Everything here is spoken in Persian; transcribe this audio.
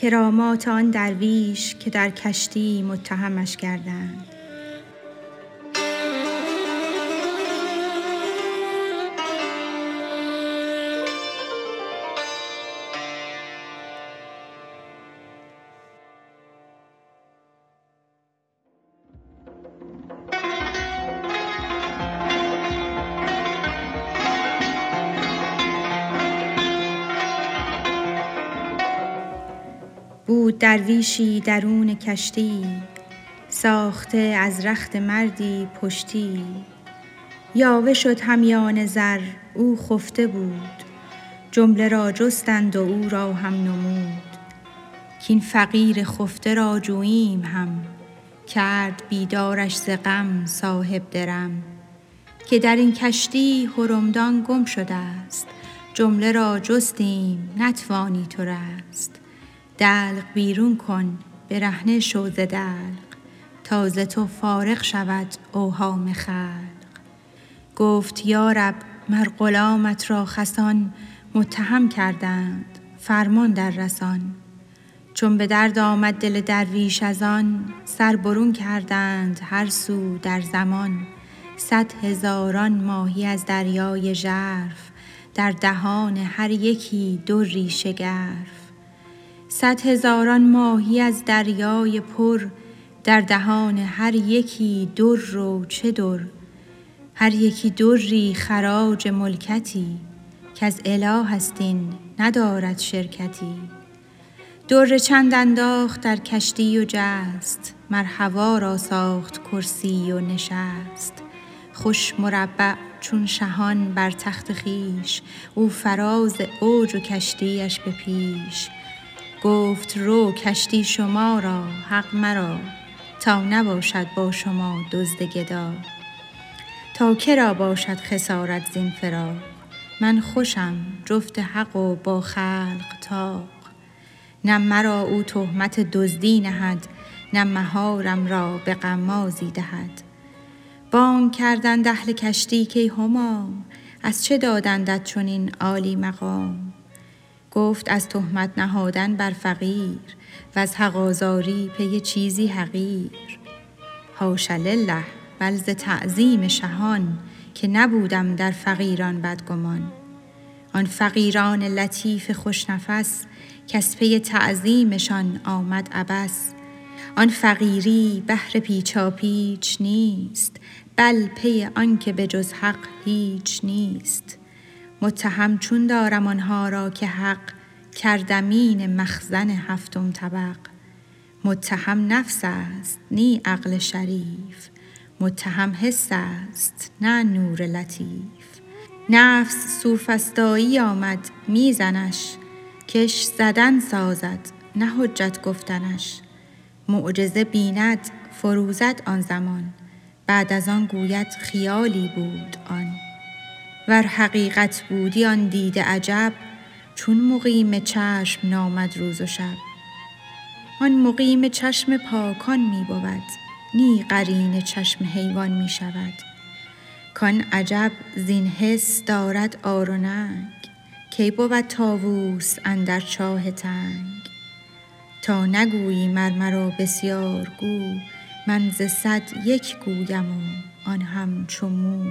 کرامات آن درویش که در کشتی متهمش کردند بود درویشی درون کشتی ساخته از رخت مردی پشتی. یاوه شد همیان زر او خفته بود. جمله را جستند و او را هم نمود. کاین فقیر خفته را جوییم هم کرد بیدارش ز غم صاحب درم. که در این کشتی حرمدان گم شده ست جمله را جستیم نتوانی تو رست. دلق بیرون کن برهنه شو ز دلق. تا ز تو فارغ شود اوهام خلق. گفت یا رب مر غلامت را خسان متهم کردند فرمان در رسان. چون به درد آمد دل درویش از آن سر برون کردند هر سو در زمان. صد هزاران ماهی از دریای ژرف در دهان هر یکی دری شگرف. صد هزاران ماهی از دریای پر در دهان هر یکی در و چه در. هر یکی دری خراج ملکتی کز اله ست این ندارد شرکتی. در چند انداخت در کشتی و جست مر هوا را ساخت کرسی و نشست. خوش مربع چون شهان بر تخت خویش او فراز اوج و کشتی اش به پیش. گفت رو کشتی شما را حق مرا تا نباشد با شما دزد گدا. تا که را باشد خسارت زین فراق من خوشم جفت حق و با خلق طاق. نه مرا او تهمت دزدی نهد نه مهارم را به غمازی دهد. بانگ کردند اهل کشتی کای همام از چه دادندت چنین عالی مقام؟ گفت از تهمت نهادن بر فقیر وز حق آزاری پی چیزی حقیر. حاش لله بل ز تعظیم شهان که نبودم در فقیران بدگمان. آن فقیران لطیف خوش نفس کز پی تعظیمشان آمد عبس. آن فقیری بهر پیچاپیچ نیست بل پی آنک به جز حق هیچ نیست. متهم چون دارم آنها را که حق کردمین مخزن هفتم طبق. متهم نفس است نی عقل شریف. متهم حس است نه نور لطیف. نفس سوفسطایی آمد می زنش کش زدن سازد نه حجت گفتنش. معجزه بیند فروزد آن زمان. بعد از آن گوید خیالی بود آن. ور حقیقت بودی آن دید عجب چون مقیم چشم نامد روز و شب. آن مقیم چشم پاکان می بود نی قرین چشم حیوان می شود. کان عجب زین حس دارد عار و ننگ کی بود طاووس اندر چاه تنگ؟ تا نگویی مر مرا بسیار گو من ز صد یک گویم و آن هم چو مو.